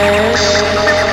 Earth.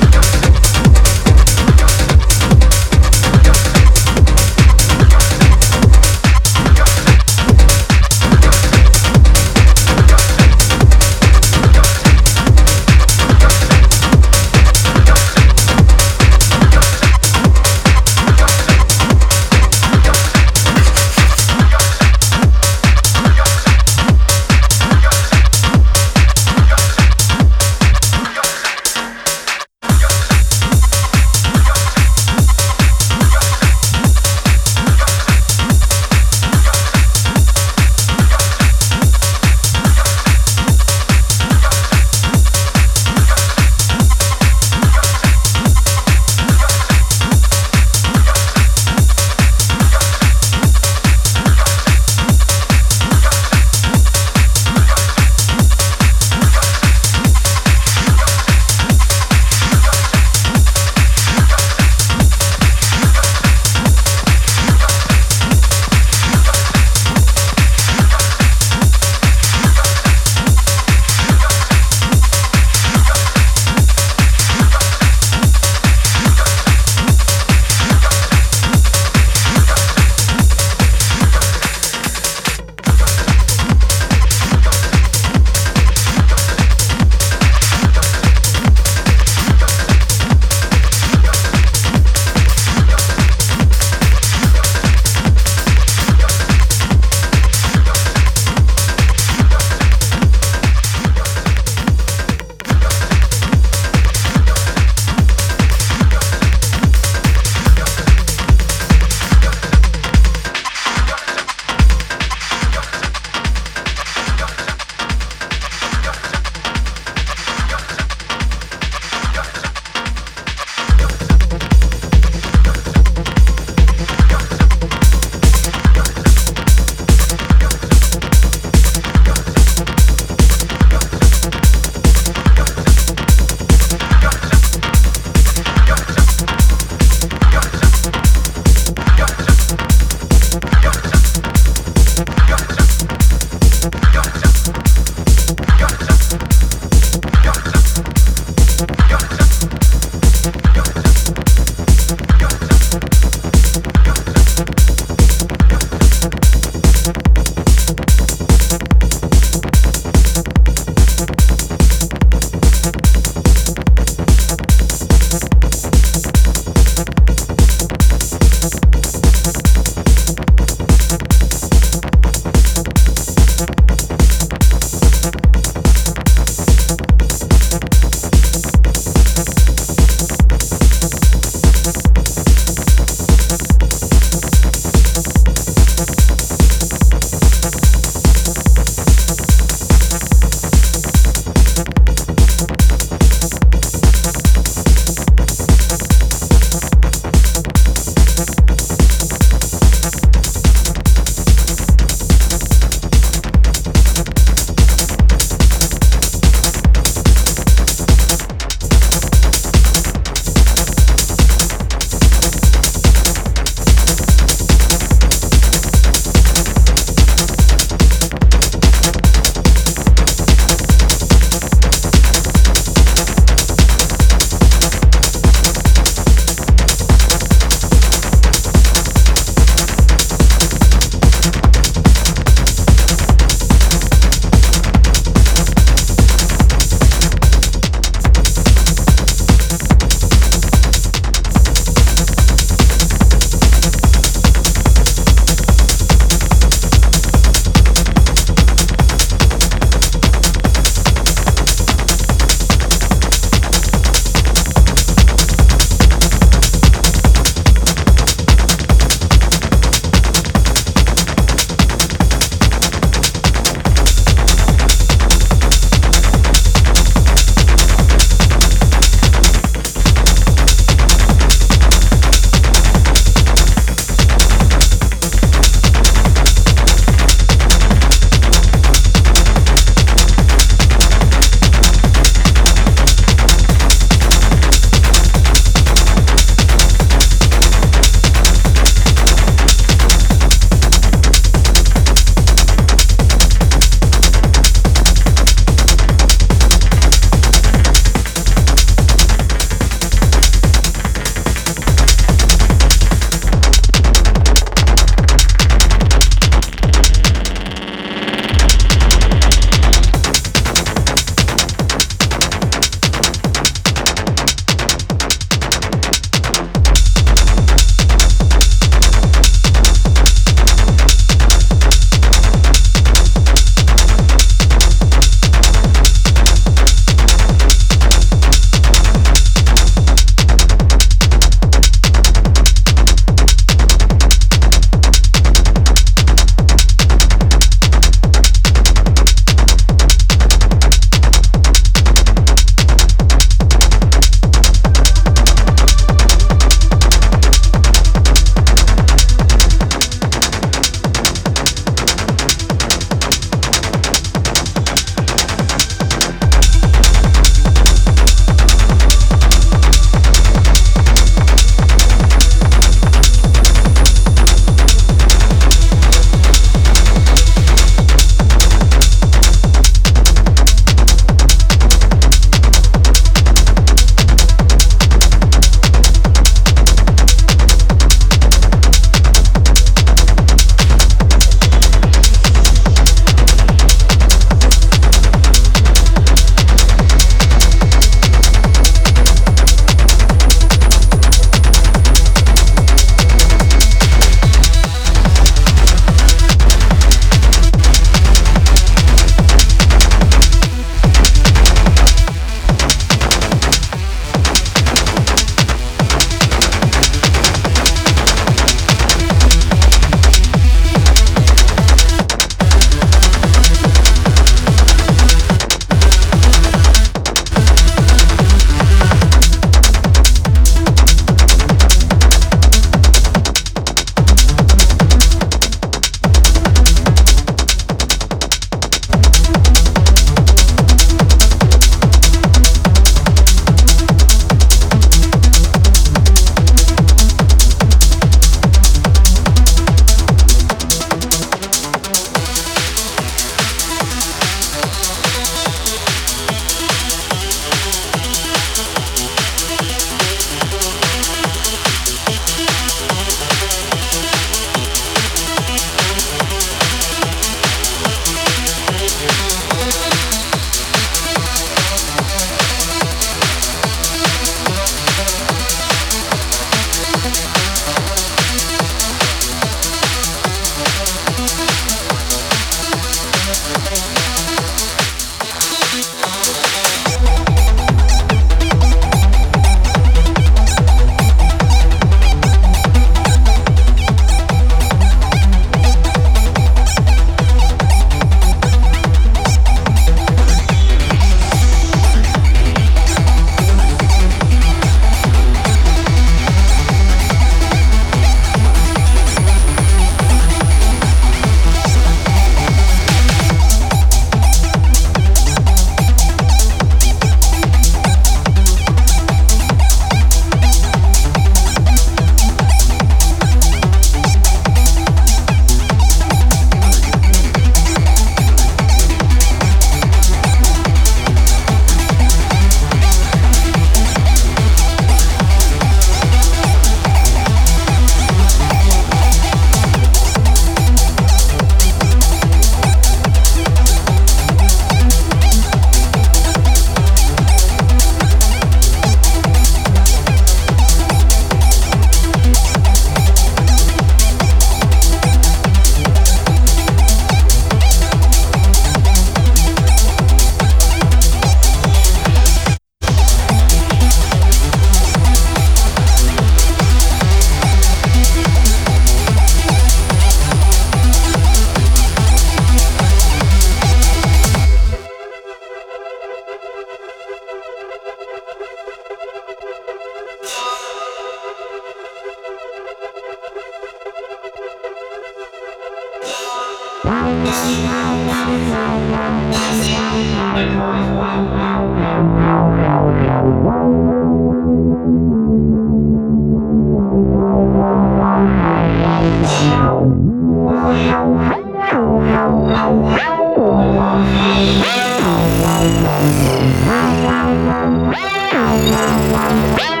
Wow, wow, wow, wow.